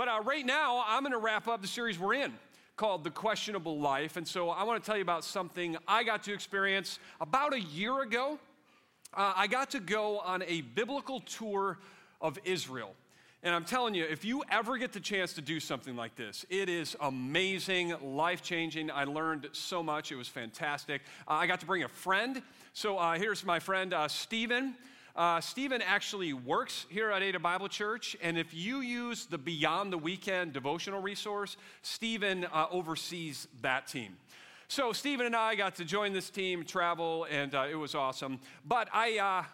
But uh, right now, I'm going to wrap up the series we're in called The Questionable Life. And so I want to tell you about something I got to experience about a year ago. Uh, I got to go on a biblical tour of Israel. And I'm telling you, if you ever get the chance to do something like this, it is amazing, life changing. I learned so much. It was fantastic. Uh, I got to bring a friend. So uh, here's my friend, uh, Stephen. Uh, Stephen actually works here at Ada Bible Church, and if you use the Beyond the Weekend devotional resource, Stephen uh, oversees that team. So Stephen and I got to join this team, travel, and uh, it was awesome. But I, uh,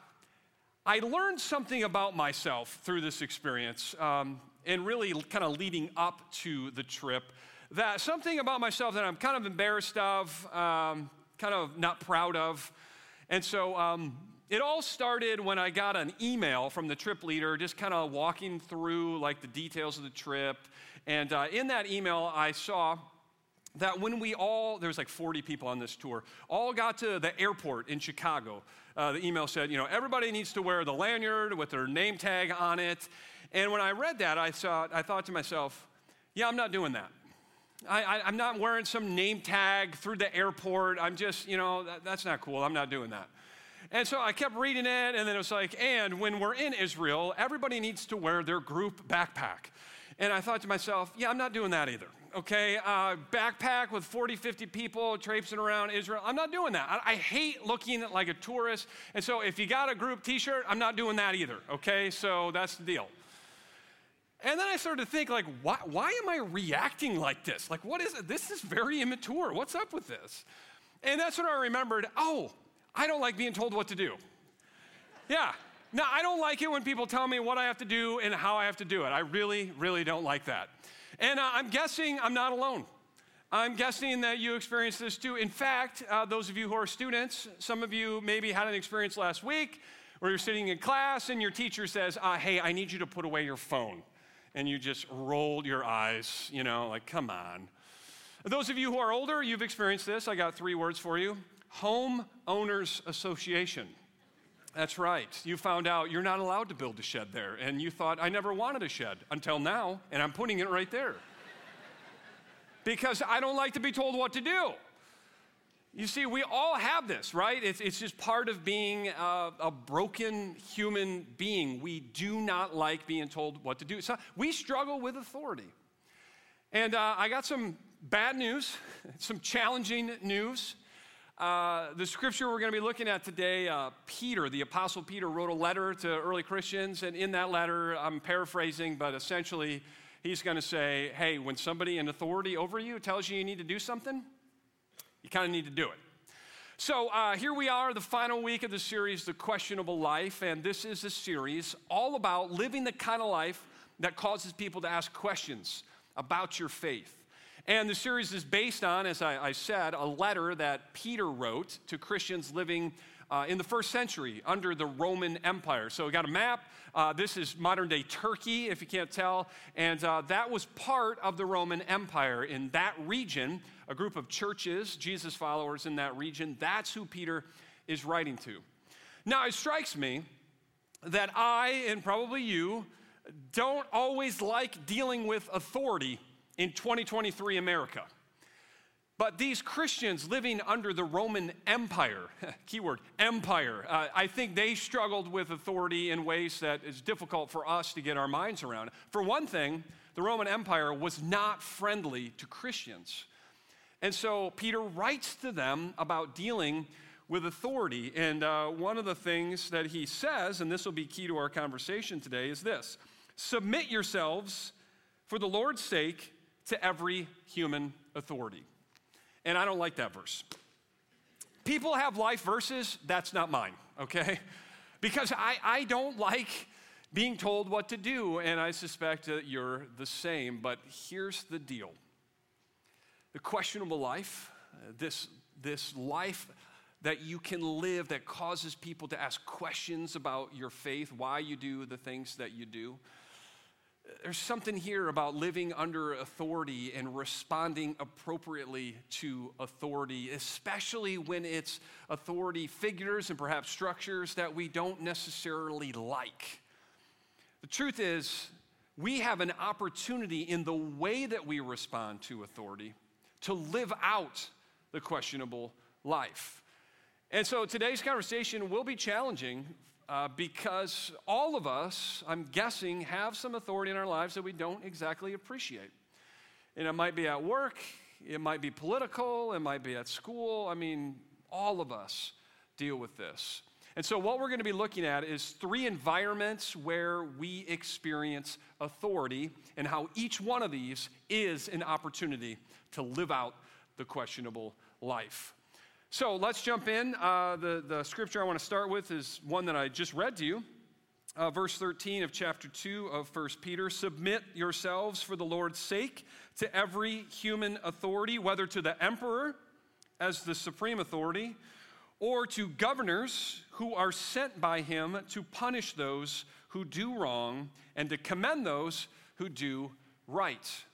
I learned something about myself through this experience, um, and really kind of leading up to the trip. That something about myself that I'm kind of embarrassed of, um, kind of not proud of. And so um, it all started when I got an email from the trip leader, just kind of walking through like the details of the trip. And uh, in that email, I saw that when we all, there was like 40 people on this tour, all got to the airport in Chicago, uh, the email said, you know, everybody needs to wear the lanyard with their name tag on it. And when I read that, I, saw, I thought to myself, yeah, I'm not doing that. I, am not wearing some name tag through the airport. I'm just, you know, that, that's not cool. I'm not doing that. And so I kept reading it, and then it was like, and when we're in Israel, everybody needs to wear their group backpack. And I thought to myself, yeah, I'm not doing that either okay? Uh, backpack with 40, 50 people traipsing around Israel. I'm not doing that. I, I hate looking like a tourist. And so if you got a group t shirt, I'm not doing that either, okay? So that's the deal. And then I started to think, like, why, why am I reacting like this? Like, what is it? This is very immature. What's up with this? And that's when I remembered, oh, I don't like being told what to do. Yeah. Now, I don't like it when people tell me what I have to do and how I have to do it. I really, really don't like that. And uh, I'm guessing I'm not alone. I'm guessing that you experienced this too. In fact, uh, those of you who are students, some of you maybe had an experience last week where you're sitting in class and your teacher says, uh, Hey, I need you to put away your phone. And you just rolled your eyes, you know, like, come on. Those of you who are older, you've experienced this. I got three words for you Home Owners Association. That's right. You found out you're not allowed to build a shed there, and you thought, I never wanted a shed until now, and I'm putting it right there. because I don't like to be told what to do. You see, we all have this, right? It's, it's just part of being a, a, broken human being. We do not like being told what to do. So we struggle with authority. And uh, I got some bad news, some challenging news. Uh, the scripture we're going to be looking at today, uh, Peter, the Apostle Peter, wrote a letter to early Christians. And in that letter, I'm paraphrasing, but essentially, he's going to say, hey, when somebody in authority over you tells you you need to do something, you kind of need to do it. So uh, here we are, the final week of the series, The Questionable Life. And this is a series all about living the kind of life that causes people to ask questions about your faith. And the series is based on, as I, I said, a letter that Peter wrote to Christians living uh, in the first century under the Roman Empire. So we got a map. Uh, this is modern day Turkey, if you can't tell. And uh, that was part of the Roman Empire. In that region, a group of churches, Jesus followers in that region, that's who Peter is writing to. Now, it strikes me that I, and probably you, don't always like dealing with authority in 2023 America. But these Christians living under the Roman Empire, keyword, empire, uh, I think they struggled with authority in ways that is difficult for us to get our minds around. For one thing, the Roman Empire was not friendly to Christians. And so Peter writes to them about dealing with authority. And uh, one of the things that he says, and this will be key to our conversation today, is this Submit yourselves for the Lord's sake to every human authority. And I don't like that verse. People have life verses, that's not mine, okay? Because I, I don't like being told what to do, and I suspect that you're the same. But here's the deal the questionable life, uh, this, this life that you can live that causes people to ask questions about your faith, why you do the things that you do there's something here about living under authority and responding appropriately to authority, especially when it's authority figures and perhaps structures that we don't necessarily like. The truth is, we have an opportunity in the way that we respond to authority to live out the questionable life. And so today's conversation will be challenging uh, because all of us, I'm guessing, have some authority in our lives that we don't exactly appreciate. And it might be at work, it might be political, it might be at school. I mean, all of us deal with this. And so, what we're going to be looking at is three environments where we experience authority and how each one of these is an opportunity to live out the questionable life. So, let's jump in. Uh, the, the scripture I want to start with is one that I just read to you. Uh, verse 13 of chapter 2 of 1 Peter Submit yourselves for the Lord's sake to every human authority, whether to the emperor as the supreme authority or to governors who are sent by him to punish those who do wrong and to commend those who do right.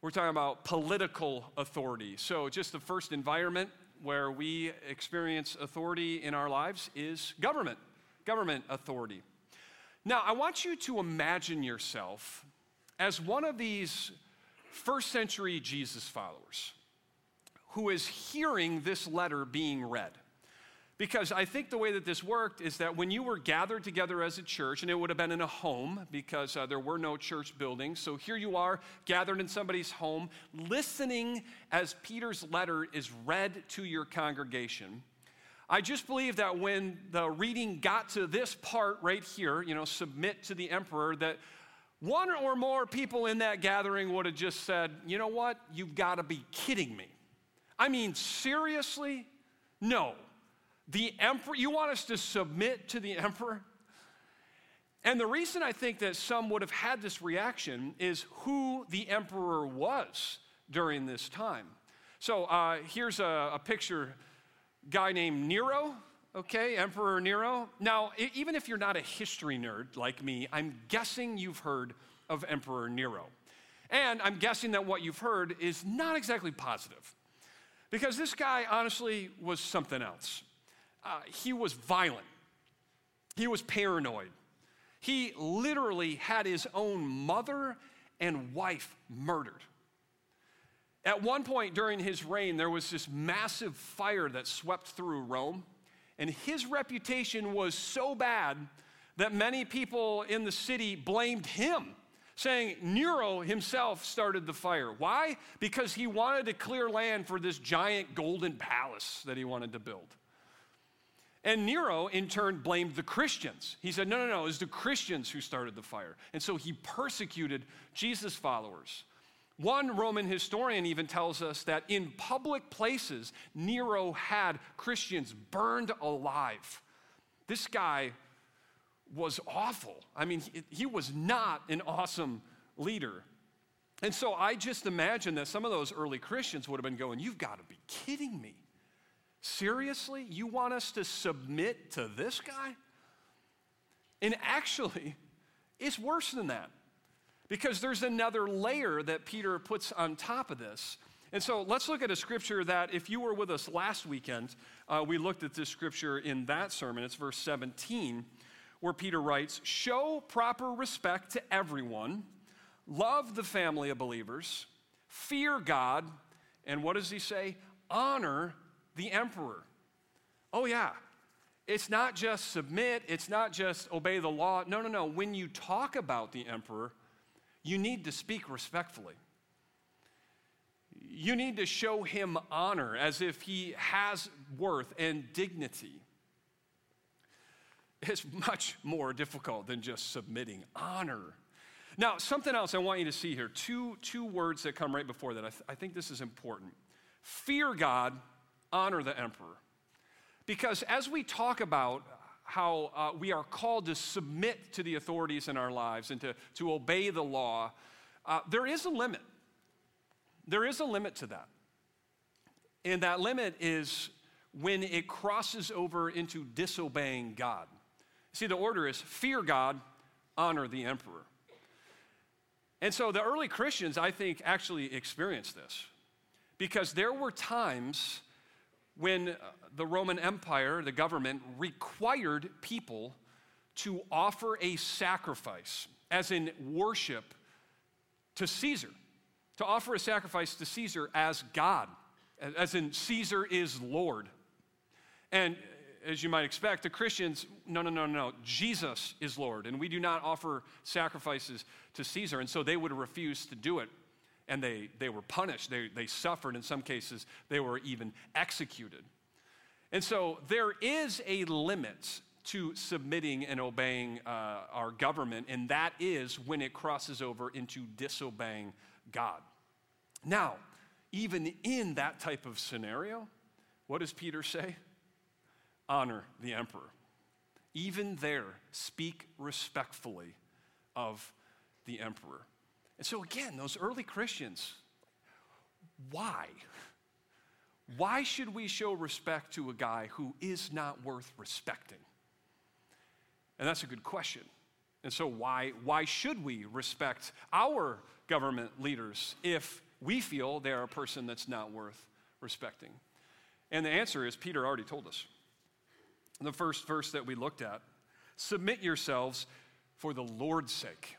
We're talking about political authority. So, just the first environment where we experience authority in our lives is government, government authority. Now, I want you to imagine yourself as one of these first century Jesus followers who is hearing this letter being read. Because I think the way that this worked is that when you were gathered together as a church, and it would have been in a home because uh, there were no church buildings. So here you are, gathered in somebody's home, listening as Peter's letter is read to your congregation. I just believe that when the reading got to this part right here, you know, submit to the emperor, that one or more people in that gathering would have just said, you know what, you've got to be kidding me. I mean, seriously? No. The emperor, you want us to submit to the emperor? And the reason I think that some would have had this reaction is who the emperor was during this time. So uh, here's a, a picture guy named Nero, okay, Emperor Nero. Now, even if you're not a history nerd like me, I'm guessing you've heard of Emperor Nero. And I'm guessing that what you've heard is not exactly positive. Because this guy, honestly, was something else. Uh, he was violent, he was paranoid. He literally had his own mother and wife murdered. At one point during his reign, there was this massive fire that swept through Rome, and his reputation was so bad that many people in the city blamed him saying Nero himself started the fire. Why? Because he wanted to clear land for this giant golden palace that he wanted to build. And Nero, in turn, blamed the Christians. He said, No, no, no, it was the Christians who started the fire. And so he persecuted Jesus' followers. One Roman historian even tells us that in public places, Nero had Christians burned alive. This guy was awful. I mean, he, he was not an awesome leader. And so I just imagine that some of those early Christians would have been going, You've got to be kidding me. Seriously? You want us to submit to this guy? And actually, it's worse than that because there's another layer that Peter puts on top of this. And so let's look at a scripture that, if you were with us last weekend, uh, we looked at this scripture in that sermon. It's verse 17 where Peter writes Show proper respect to everyone, love the family of believers, fear God, and what does he say? Honor the emperor. Oh, yeah. It's not just submit, it's not just obey the law. No, no, no. When you talk about the emperor, you need to speak respectfully. You need to show him honor as if he has worth and dignity It's much more difficult than just submitting. Honor. Now, something else I want you to see here two, two words that come right before that. I, th- I think this is important. Fear God, honor the emperor. Because as we talk about how uh, we are called to submit to the authorities in our lives and to, to obey the law, uh, there is a limit. There is a limit to that. And that limit is when it crosses over into disobeying God. See, the order is fear God, honor the emperor. And so the early Christians, I think, actually experienced this because there were times when uh, the Roman Empire, the government, required people to offer a sacrifice as in worship to Caesar, to offer a sacrifice to Caesar as God, as in Caesar is Lord. And as you might expect, the Christians, no, no, no, no, Jesus is Lord, and we do not offer sacrifices to Caesar. And so they would refuse to do it, and they, they were punished. They, they suffered. In some cases, they were even executed. And so there is a limit to submitting and obeying uh, our government, and that is when it crosses over into disobeying God. Now, even in that type of scenario, what does Peter say? Honor the emperor. Even there, speak respectfully of the emperor. And so, again, those early Christians, why? Why should we show respect to a guy who is not worth respecting? And that's a good question. And so, why, why should we respect our government leaders if we feel they're a person that's not worth respecting? And the answer is Peter already told us. In The first verse that we looked at submit yourselves for the Lord's sake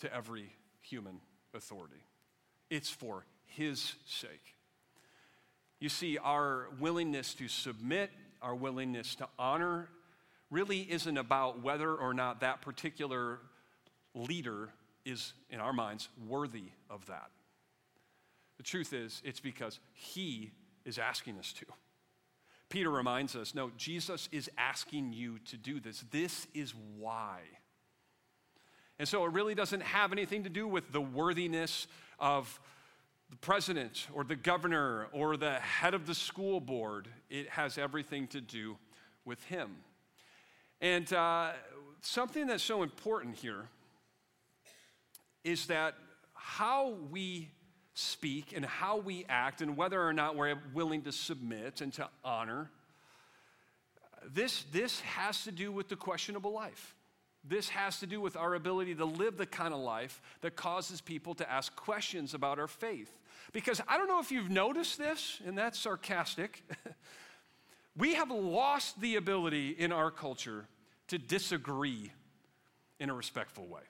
to every human authority. It's for his sake. You see, our willingness to submit, our willingness to honor, really isn't about whether or not that particular leader is, in our minds, worthy of that. The truth is, it's because he is asking us to. Peter reminds us no, Jesus is asking you to do this. This is why. And so it really doesn't have anything to do with the worthiness of the president or the governor or the head of the school board. It has everything to do with him. And uh, something that's so important here is that how we speak and how we act and whether or not we're willing to submit and to honor, this, this has to do with the questionable life. This has to do with our ability to live the kind of life that causes people to ask questions about our faith. Because I don't know if you've noticed this, and that's sarcastic. we have lost the ability in our culture to disagree in a respectful way.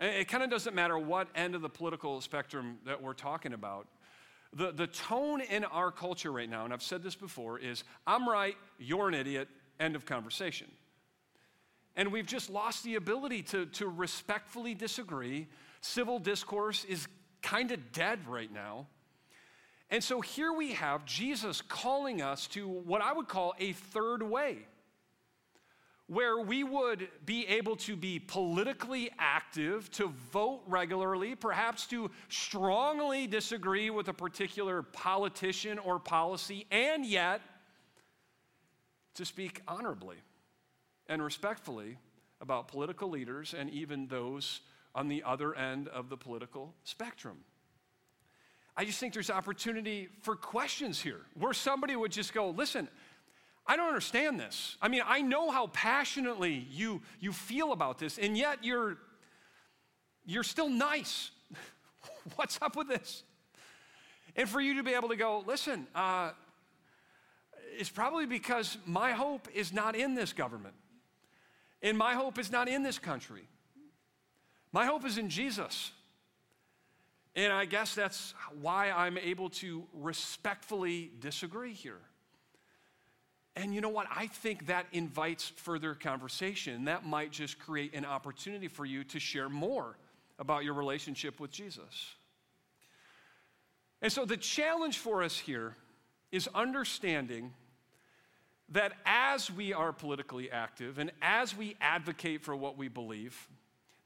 And it kind of doesn't matter what end of the political spectrum that we're talking about. The, the tone in our culture right now, and I've said this before, is I'm right, you're an idiot, end of conversation. And we've just lost the ability to, to respectfully disagree. Civil discourse is kind of dead right now. And so here we have Jesus calling us to what I would call a third way where we would be able to be politically active, to vote regularly, perhaps to strongly disagree with a particular politician or policy, and yet to speak honorably and respectfully about political leaders and even those on the other end of the political spectrum. I just think there's opportunity for questions here where somebody would just go, listen, I don't understand this. I mean, I know how passionately you, you feel about this, and yet you're, you're still nice. What's up with this? And for you to be able to go, listen, uh, it's probably because my hope is not in this government, and my hope is not in this country. My hope is in Jesus. And I guess that's why I'm able to respectfully disagree here. And you know what? I think that invites further conversation. That might just create an opportunity for you to share more about your relationship with Jesus. And so the challenge for us here is understanding that as we are politically active and as we advocate for what we believe,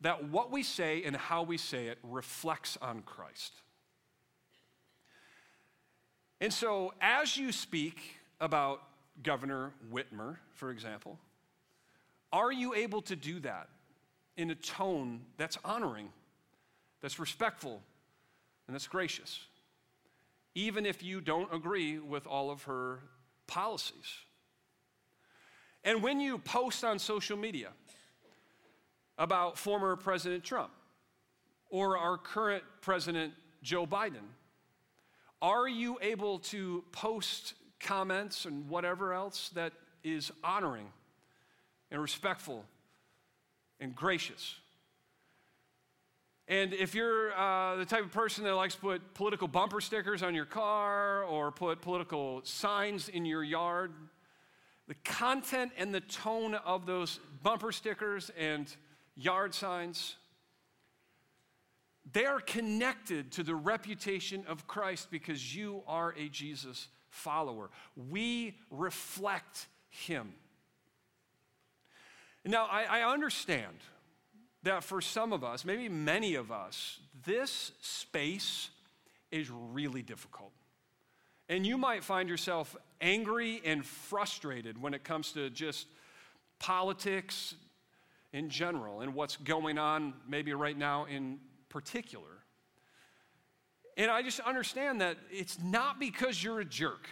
that what we say and how we say it reflects on Christ. And so as you speak about Governor Whitmer, for example? Are you able to do that in a tone that's honoring, that's respectful, and that's gracious? Even if you don't agree with all of her policies. And when you post on social media about former President Trump or our current President Joe Biden, are you able to post comments and whatever else that is honoring and respectful and gracious. And if you're uh, the type of person that likes to put political bumper stickers on your car or put political signs in your yard, the content and the tone of those bumper stickers and yard signs, they are connected to the reputation of Christ because you are a Jesus follower. We reflect him. Now, I, I understand that for some of us, maybe many of us, this space is really difficult. And you might find yourself angry and frustrated when it comes to just politics in general and what's going on maybe right now in particular. And I just understand that it's not because you're a jerk,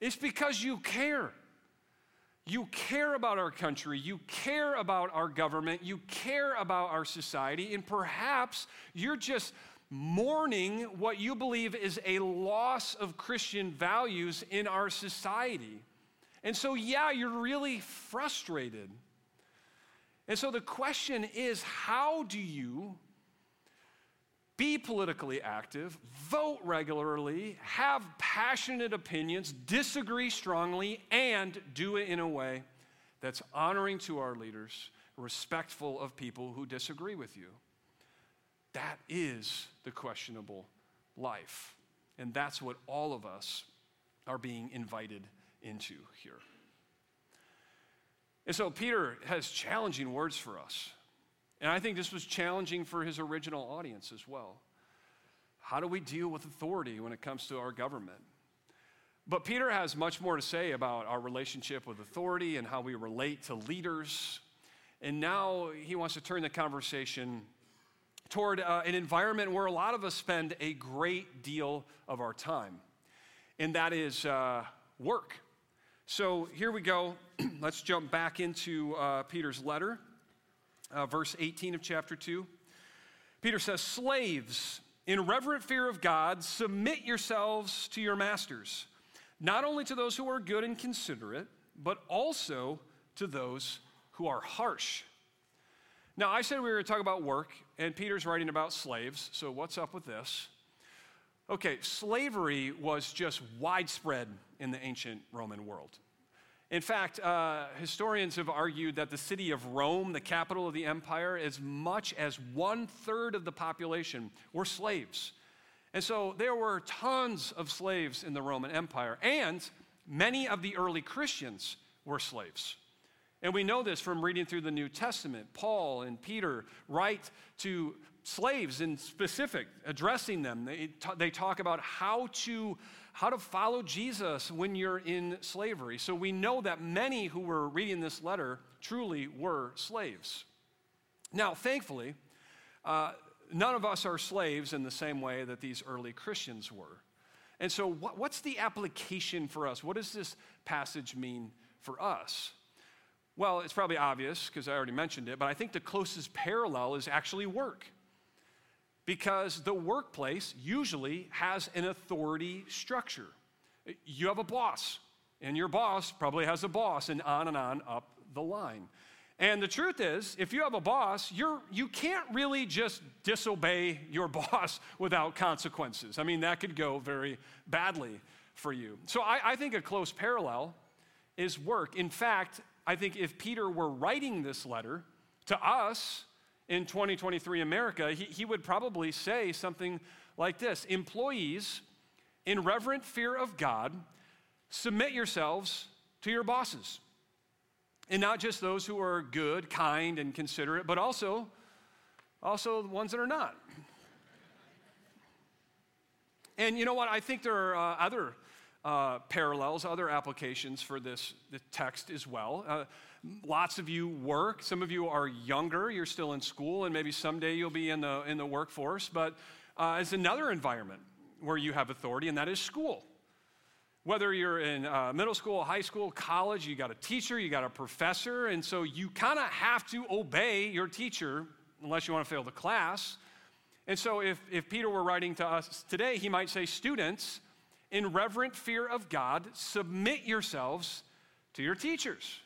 it's because you care. You care about our country, you care about our government, you care about our society, and perhaps you're just mourning what you believe is a loss of Christian values in our society. And so, yeah, you're really frustrated. And so the question is how do you be politically active, vote regularly, have passionate opinions, disagree strongly, and do it in a way that's honoring to our leaders, respectful of people who disagree with you. That is the questionable life. And that's what all of us are being invited into here. And so Peter has challenging words for us. And I think this was challenging for his original audience as well. How do we deal with authority when it comes to our government? But Peter has much more to say about our relationship with authority and how we relate to leaders. And now he wants to turn the conversation toward uh, an environment where a lot of us spend a great deal of our time, and that is uh, work. So here we go. Let's jump back into uh, Peter's letter, uh, verse 18 of chapter 2. Peter says, Slaves, in reverent fear of God, submit yourselves to your masters, not only to those who are good and considerate, but also to those who are harsh. Now, I said we were going to talk about work, and Peter's writing about slaves, so what's up with this? Okay, slavery was just widespread in the ancient Roman world. In fact, uh, historians have argued that the city of Rome, the capital of the empire, as much as one third of the population were slaves. And so there were tons of slaves in the Roman Empire, and many of the early Christians were slaves. And we know this from reading through the New Testament. Paul and Peter write to slaves in specific, addressing them. They, they talk about how to, how to follow Jesus when you're in slavery. So we know that many who were reading this letter truly were slaves. Now, thankfully, uh, none of us are slaves in the same way that these early Christians were. And so, what, what's the application for us? What does this passage mean for us? Well, it's probably obvious because I already mentioned it, but I think the closest parallel is actually work because the workplace usually has an authority structure. You have a boss, and your boss probably has a boss, and on and on up the line. And the truth is, if you have a boss, you're, you can't really just disobey your boss without consequences. I mean, that could go very badly for you. So I, I think a close parallel is work. In fact, I think if Peter were writing this letter to us, in 2023 America, he, he would probably say something like this Employees, in reverent fear of God, submit yourselves to your bosses. And not just those who are good, kind, and considerate, but also, also the ones that are not. And you know what? I think there are uh, other uh, parallels, other applications for this, this text as well. Uh, lots of you work. Some of you are younger. You're still in school, and maybe someday you'll be in the, in the workforce. But uh, it's another environment where you have authority, and that is school. Whether you're in uh, middle school, high school, college, you got a teacher, you got a professor, and so you kind of have to obey your teacher unless you want to fail the class. And so if, if Peter were writing to us today, he might say, Students, in reverent fear of God, submit yourselves to your teachers.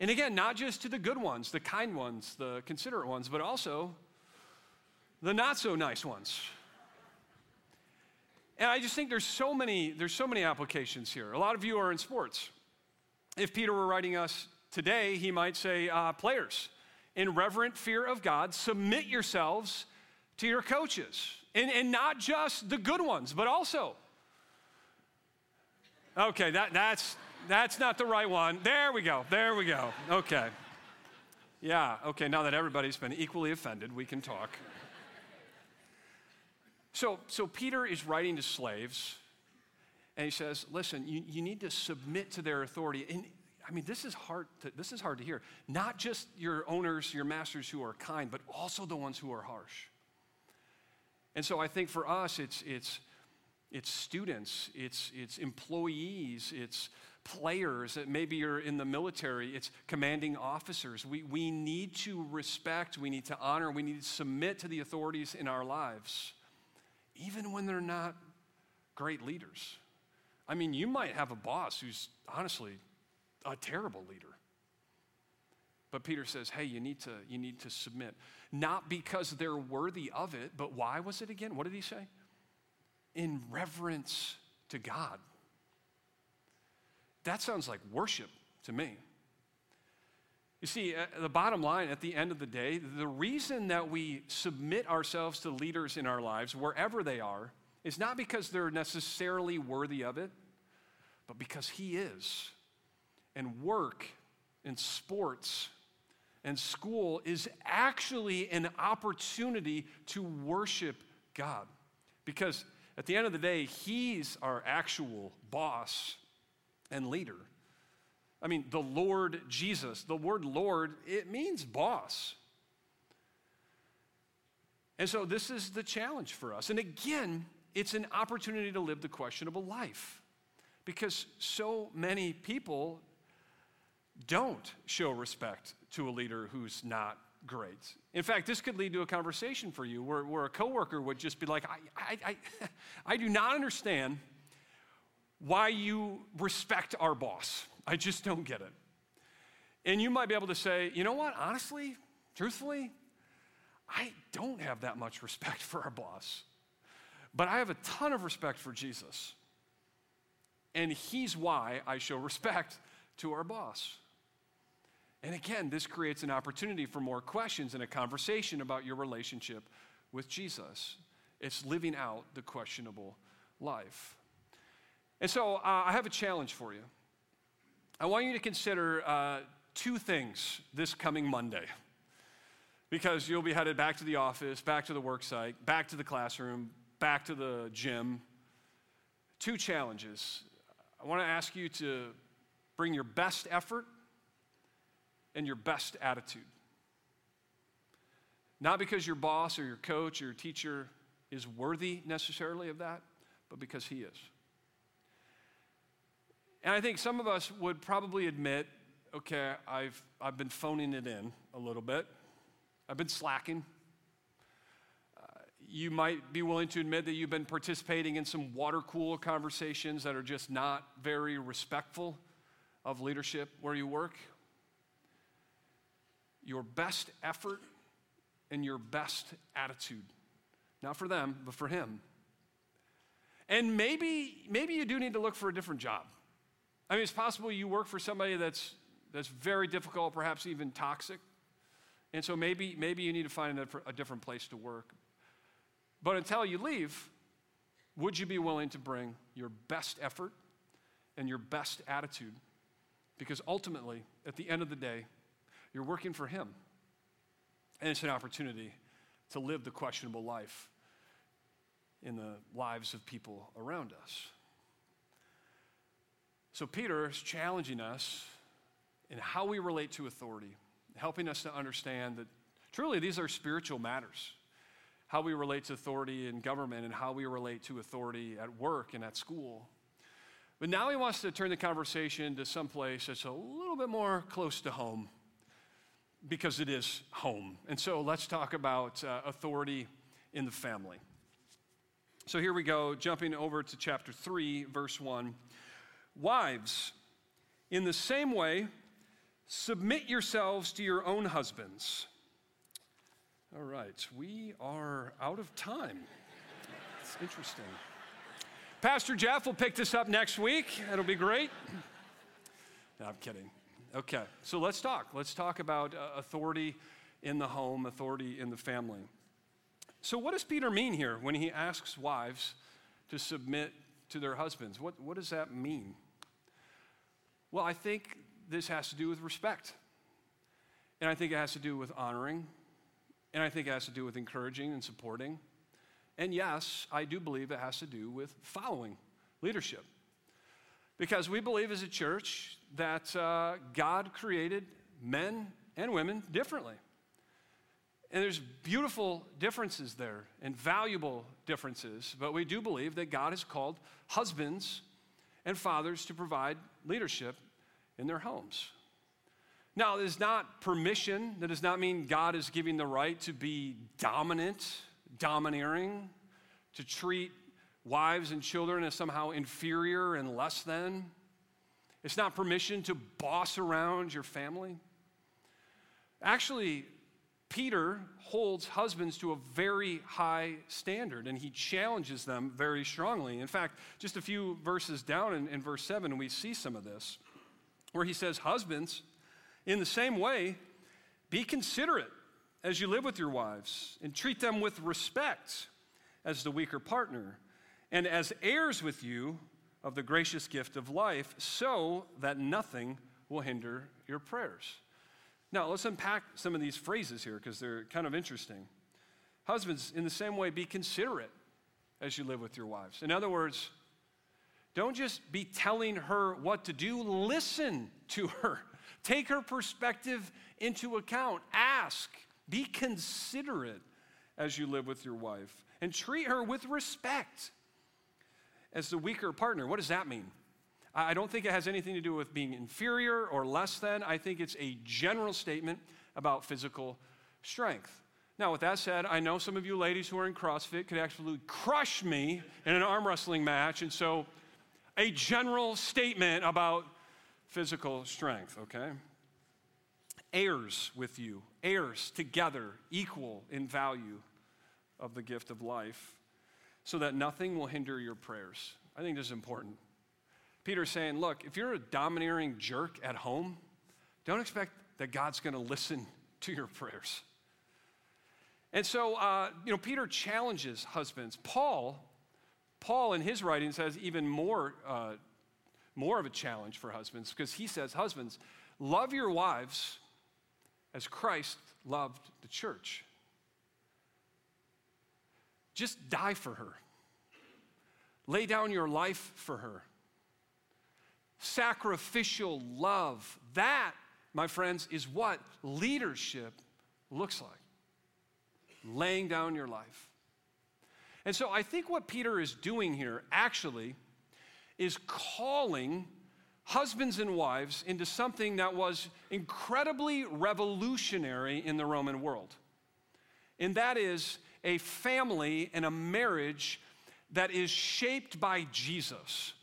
And again, not just to the good ones, the kind ones, the considerate ones, but also the not so nice ones. And I just think there's so many, there's so many applications here. A lot of you are in sports. If Peter were writing us today, he might say, uh, players, in reverent fear of God, submit yourselves to your coaches. And, and not just the good ones, but also. Okay, that, that's, that's not the right one. There we go. There we go. Okay. Yeah, okay, now that everybody's been equally offended, we can talk. So, so Peter is writing to slaves, and he says, listen, you, you need to submit to their authority. And I mean, this is hard to, this is hard to hear. Not just your owners, your masters who are kind, but also the ones who are harsh. And so I think for us, it's, it's, it's students, it's, it's employees, it's players, maybe you're in the military, it's commanding officers. We, we need to respect, we need to honor, we need to submit to the authorities in our lives even when they're not great leaders. I mean, you might have a boss who's honestly a terrible leader. But Peter says, hey, you need to, you need to submit. Not because they're worthy of it, but why was it again? What did he say? In reverence to God. That sounds like worship to me. You see, uh, the bottom line at the end of the day, the reason that we submit ourselves to leaders in our lives, wherever they are, is not because they're necessarily worthy of it, but because He is. And work and sports and school is actually an opportunity to worship God. Because at the end of the day, He's our actual boss and leader. I mean, the Lord Jesus, the word Lord, it means boss. And so this is the challenge for us. And again, it's an opportunity to live the questionable life because so many people don't show respect to a leader who's not great. In fact, this could lead to a conversation for you where, where a coworker would just be like, I, I, I, I do not understand why you respect our boss. I just don't get it. And you might be able to say, you know what, honestly, truthfully, I don't have that much respect for our boss, but I have a ton of respect for Jesus. And he's why I show respect to our boss. And again, this creates an opportunity for more questions and a conversation about your relationship with Jesus. It's living out the questionable life. And so uh, I have a challenge for you. I want you to consider uh, two things this coming Monday. Because you'll be headed back to the office, back to the work site, back to the classroom, back to the gym. Two challenges. I want to ask you to bring your best effort and your best attitude. Not because your boss or your coach or your teacher is worthy necessarily of that, but because he is. And I think some of us would probably admit, okay, I've, I've been phoning it in a little bit, I've been slacking. Uh, you might be willing to admit that you've been participating in some water cooler conversations that are just not very respectful of leadership where you work. Your best effort and your best attitude. Not for them, but for him. And maybe, maybe you do need to look for a different job. I mean, it's possible you work for somebody that's, that's very difficult, perhaps even toxic. And so maybe, maybe you need to find a, a different place to work. But until you leave, would you be willing to bring your best effort and your best attitude? Because ultimately, at the end of the day, you're working for Him. And it's an opportunity to live the questionable life in the lives of people around us. So, Peter is challenging us in how we relate to authority, helping us to understand that truly these are spiritual matters. How we relate to authority in government and how we relate to authority at work and at school. But now he wants to turn the conversation to someplace that's a little bit more close to home because it is home. And so let's talk about uh, authority in the family. So here we go, jumping over to chapter 3, verse 1. Wives, in the same way, submit yourselves to your own husbands. All right, we are out of time. It's interesting. Pastor Jeff will pick this up next week. It'll be great. No, I'm kidding. Okay, so let's talk. Let's talk about uh, authority in the home, authority in the family. So, what does Peter mean here when he asks wives to submit to their husbands? What, what does that mean? Well, I think this has to do with respect. And I think it has to do with honoring. And I think it has to do with encouraging and supporting. And yes, I do believe it has to do with following leadership. Because we believe as a church that uh, God created men and women differently. And there's beautiful differences there and valuable differences, but we do believe that God has called husbands and fathers to provide leadership in their homes. Now, it is not permission. That does not mean God is giving the right to be dominant, domineering, to treat wives and children as somehow inferior and less than. It's not permission to boss around your family. Actually, Peter holds husbands to a very high standard and he challenges them very strongly. In fact, just a few verses down in, in verse 7, we see some of this, where he says, Husbands, in the same way, be considerate as you live with your wives and treat them with respect as the weaker partner and as heirs with you of the gracious gift of life, so that nothing will hinder your prayers. Now, let's unpack some of these phrases here because they're kind of interesting. Husbands, in the same way, be considerate as you live with your wives. In other words, don't just be telling her what to do, listen to her. Take her perspective into account. Ask. Be considerate as you live with your wife and treat her with respect as the weaker partner. What does that mean? I don't think it has anything to do with being inferior or less than. I think it's a general statement about physical strength. Now, with that said, I know some of you ladies who are in CrossFit could actually crush me in an arm wrestling match. And so, a general statement about physical strength, okay? Heirs with you, heirs together, equal in value of the gift of life, so that nothing will hinder your prayers. I think this is important. Peter's saying, look, if you're a domineering jerk at home, don't expect that God's going to listen to your prayers. And so, uh, you know, Peter challenges husbands. Paul, Paul in his writings has even more uh, more of a challenge for husbands because he says, Husbands, love your wives as Christ loved the church. Just die for her. Lay down your life for her. Sacrificial love. That, my friends, is what leadership looks like. Laying down your life. And so I think what Peter is doing here actually is calling husbands and wives into something that was incredibly revolutionary in the Roman world. And that is a family and a marriage that is shaped by Jesus,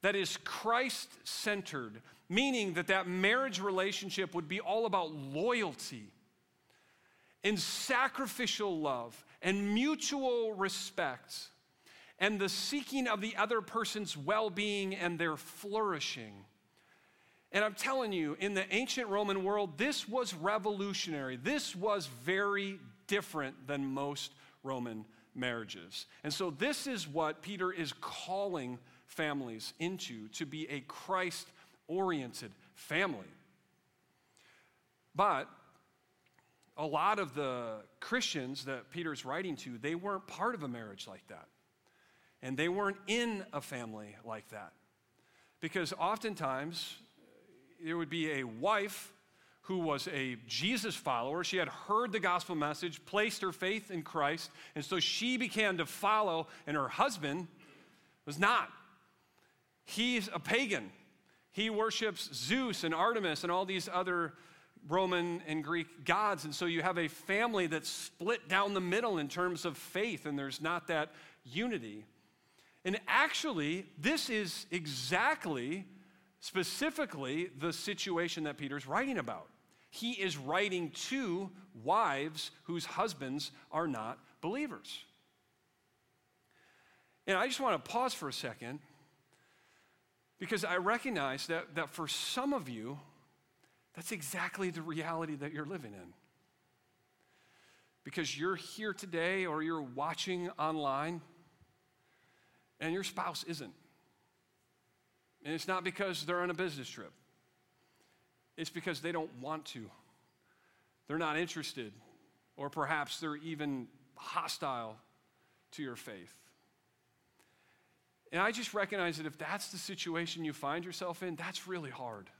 that is Christ centered, meaning that that marriage relationship would be all about loyalty and sacrificial love and mutual respect and the seeking of the other person's well being and their flourishing. And I'm telling you, in the ancient Roman world, this was revolutionary. This was very different than most Roman marriages. And so, this is what Peter is calling families into to be a Christ oriented family. But a lot of the Christians that Peter's writing to, they weren't part of a marriage like that. And they weren't in a family like that. Because oftentimes, there would be a wife who was a Jesus follower. She had heard the gospel message, placed her faith in Christ, and so she began to follow, and her husband was not. He's a pagan. He worships Zeus and Artemis and all these other Roman and Greek gods. And so you have a family that's split down the middle in terms of faith, and there's not that unity. And actually, this is exactly, specifically, the situation that Peter's writing about. He is writing to wives whose husbands are not believers. And I just want to pause for a second because I recognize that, that for some of you, that's exactly the reality that you're living in. Because you're here today or you're watching online and your spouse isn't. And it's not because they're on a business trip, it's because they don't want to. They're not interested, or perhaps they're even hostile to your faith. And I just recognize that if that's the situation you find yourself in, that's really hard.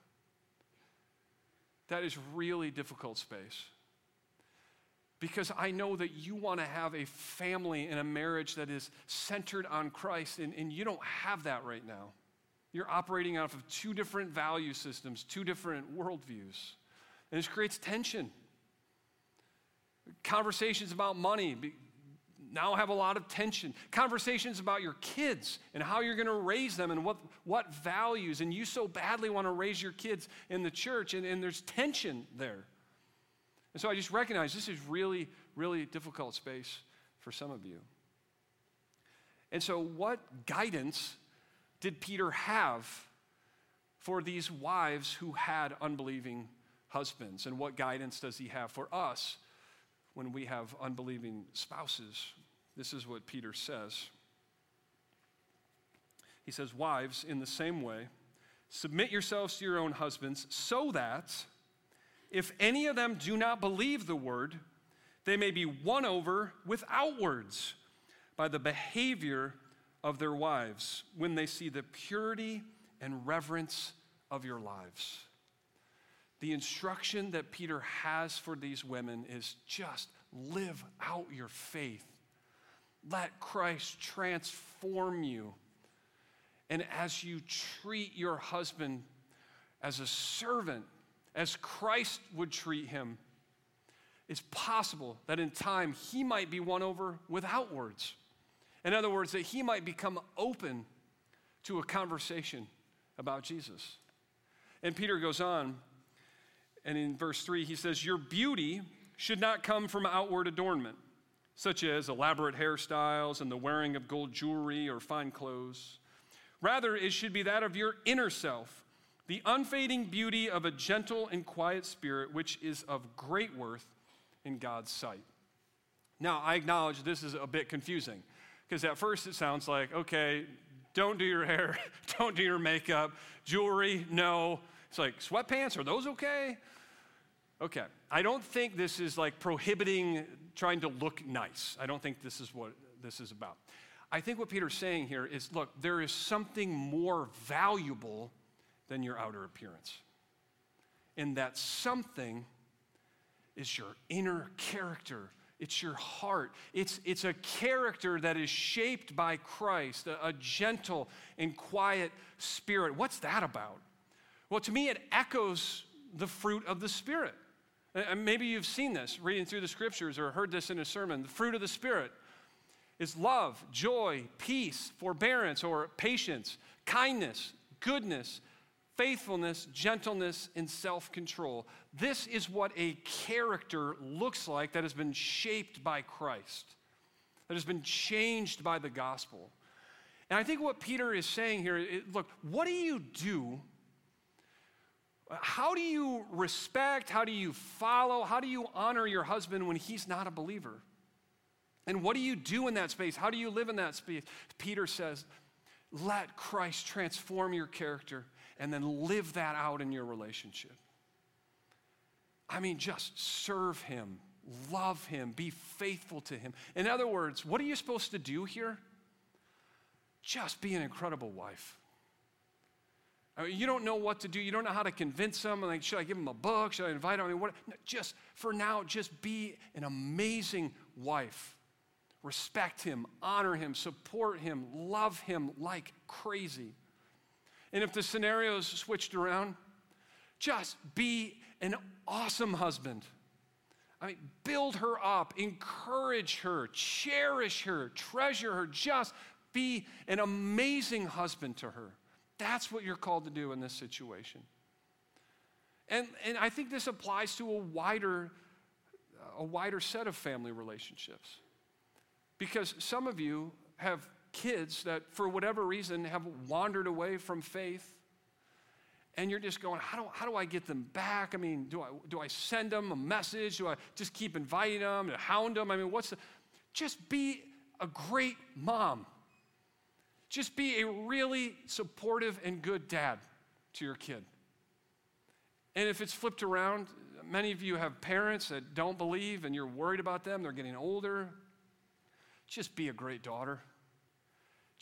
That is really difficult space. Because I know that you want to have a family and a marriage that is centered on Christ, and, and you don't have that right now. You're operating off of two different value systems, two different worldviews. And this creates tension. Conversations about money now have a lot of tension. Conversations about your kids and how you're going to raise them and what, what values. And you so badly want to raise your kids in the church, and, and there's tension there. And so I just recognize this is really, really difficult space for some of you. And so, what guidance did Peter have for these wives who had unbelieving husbands? And what guidance does he have for us when we have unbelieving spouses? This is what Peter says. He says, Wives, in the same way, submit yourselves to your own husbands, so that if any of them do not believe the word, they may be won over without words by the behavior of their wives when they see the purity and reverence of your lives. The instruction that Peter has for these women is just live out your faith let Christ transform you. And as you treat your husband as a servant, as Christ would treat him, it's possible that in time he might be won over without words. In other words, that he might become open to a conversation about Jesus. And Peter goes on, and in verse 3, he says, Your beauty should not come from outward adornment such as elaborate hairstyles and the wearing of gold jewelry or fine clothes. Rather, it should be that of your inner self, the unfading beauty of a gentle and quiet spirit, which is of great worth in God's sight. Now, I acknowledge this is a bit confusing because at first it sounds like, okay, don't do your hair, don't do your makeup, jewelry, no. It's like, sweatpants, are those okay? Okay, I don't think this is like prohibiting trying to look nice. I don't think this is what this is about. I think what Peter's saying here is look, there is something more valuable than your outer appearance. And that something is your inner character. It's your heart. It's, it's a character that is shaped by Christ, a, a gentle and quiet spirit. What's that about? Well, to me, it echoes the fruit of the Spirit. And maybe you've seen this reading through the scriptures or heard this in a sermon. The fruit of the Spirit is love, joy, peace, forbearance or patience, kindness, goodness, faithfulness, gentleness, and self control. This is what a character looks like that has been shaped by Christ, that has been changed by the gospel. And I think what Peter is saying here is, look, what do you do how do you respect, how do you follow, how do you honor your husband when he's not a believer? And what do you do in that space? How do you live in that space? Peter says, let Christ transform your character and then live that out in your relationship. I mean, just serve him, love him, be faithful to him. In other words, what are you supposed to do here? Just be an incredible wife. I mean, you don't know what to do. You don't know how to convince them. Like, should I give them a book? Should I invite them? I mean, what? No, just for now, just be an amazing wife. Respect him, honor him, support him, love him like crazy. And if the scenario is switched around, just be an awesome husband. I mean, build her up, encourage her, cherish her, treasure her. Just be an amazing husband to her. That's what you're called to do in this situation. And, and I think this applies to a wider, a wider set of family relationships. Because some of you have kids that, for whatever reason, have wandered away from faith. And you're just going, how do, how do I get them back? I mean, do I, do I send them a message? Do I just keep inviting them and hound them? I mean, what's the. Just be a great mom. Just be a really supportive and good dad to your kid. And if it's flipped around, many of you have parents that don't believe and you're worried about them, they're getting older. Just be a great daughter.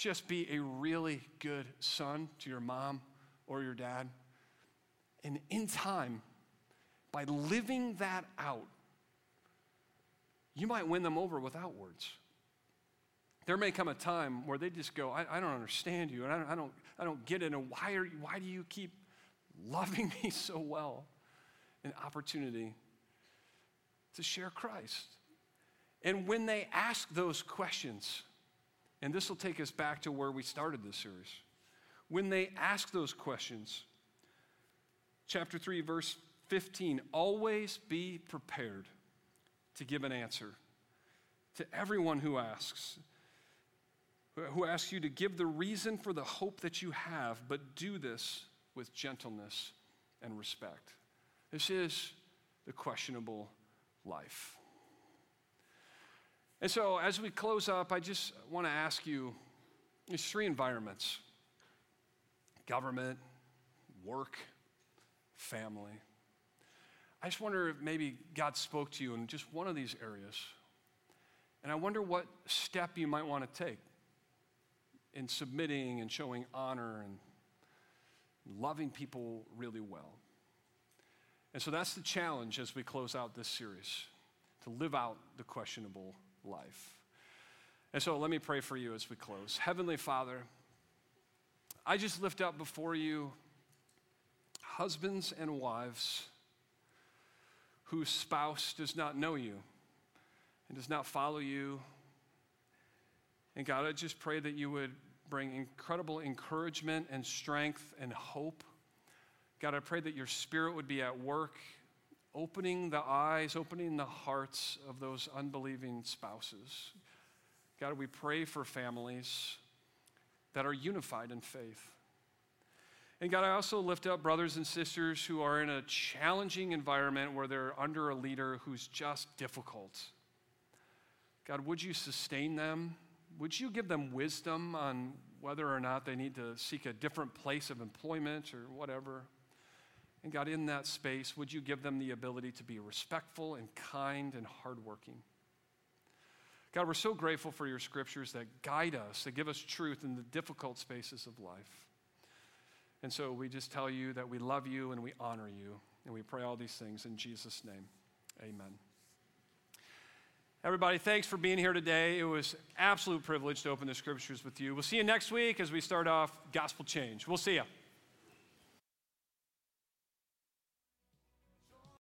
Just be a really good son to your mom or your dad. And in time, by living that out, you might win them over without words. There may come a time where they just go, I, I don't understand you, and I don't, I, don't, I don't get it, and why, are you, why do you keep loving me so well? An opportunity to share Christ. And when they ask those questions, and this will take us back to where we started this series, when they ask those questions, chapter 3, verse 15, always be prepared to give an answer to everyone who asks who asks you to give the reason for the hope that you have, but do this with gentleness and respect. This is the questionable life. And so, as we close up, I just want to ask you there's three environments government, work, family. I just wonder if maybe God spoke to you in just one of these areas. And I wonder what step you might want to take in submitting and showing honor and loving people really well. And so that's the challenge as we close out this series to live out the questionable life. And so let me pray for you as we close. Heavenly Father, I just lift up before you husbands and wives whose spouse does not know you and does not follow you and God, I just pray that you would bring incredible encouragement and strength and hope. God, I pray that your spirit would be at work, opening the eyes, opening the hearts of those unbelieving spouses. God, we pray for families that are unified in faith. And God, I also lift up brothers and sisters who are in a challenging environment where they're under a leader who's just difficult. God, would you sustain them? would you give them wisdom on whether or not they need to seek a different place of employment or whatever? And God, in that space, would you give them the ability to be respectful and kind and hardworking? God, we're so grateful for your scriptures that guide us, that give us truth in the difficult spaces of life. And so we just tell you that we love you and we honor you. And we pray all these things in Jesus' name. Amen. Everybody, thanks for being here today. It was absolute privilege to open the scriptures with you. We'll see you next week as we start off gospel change. We'll see you.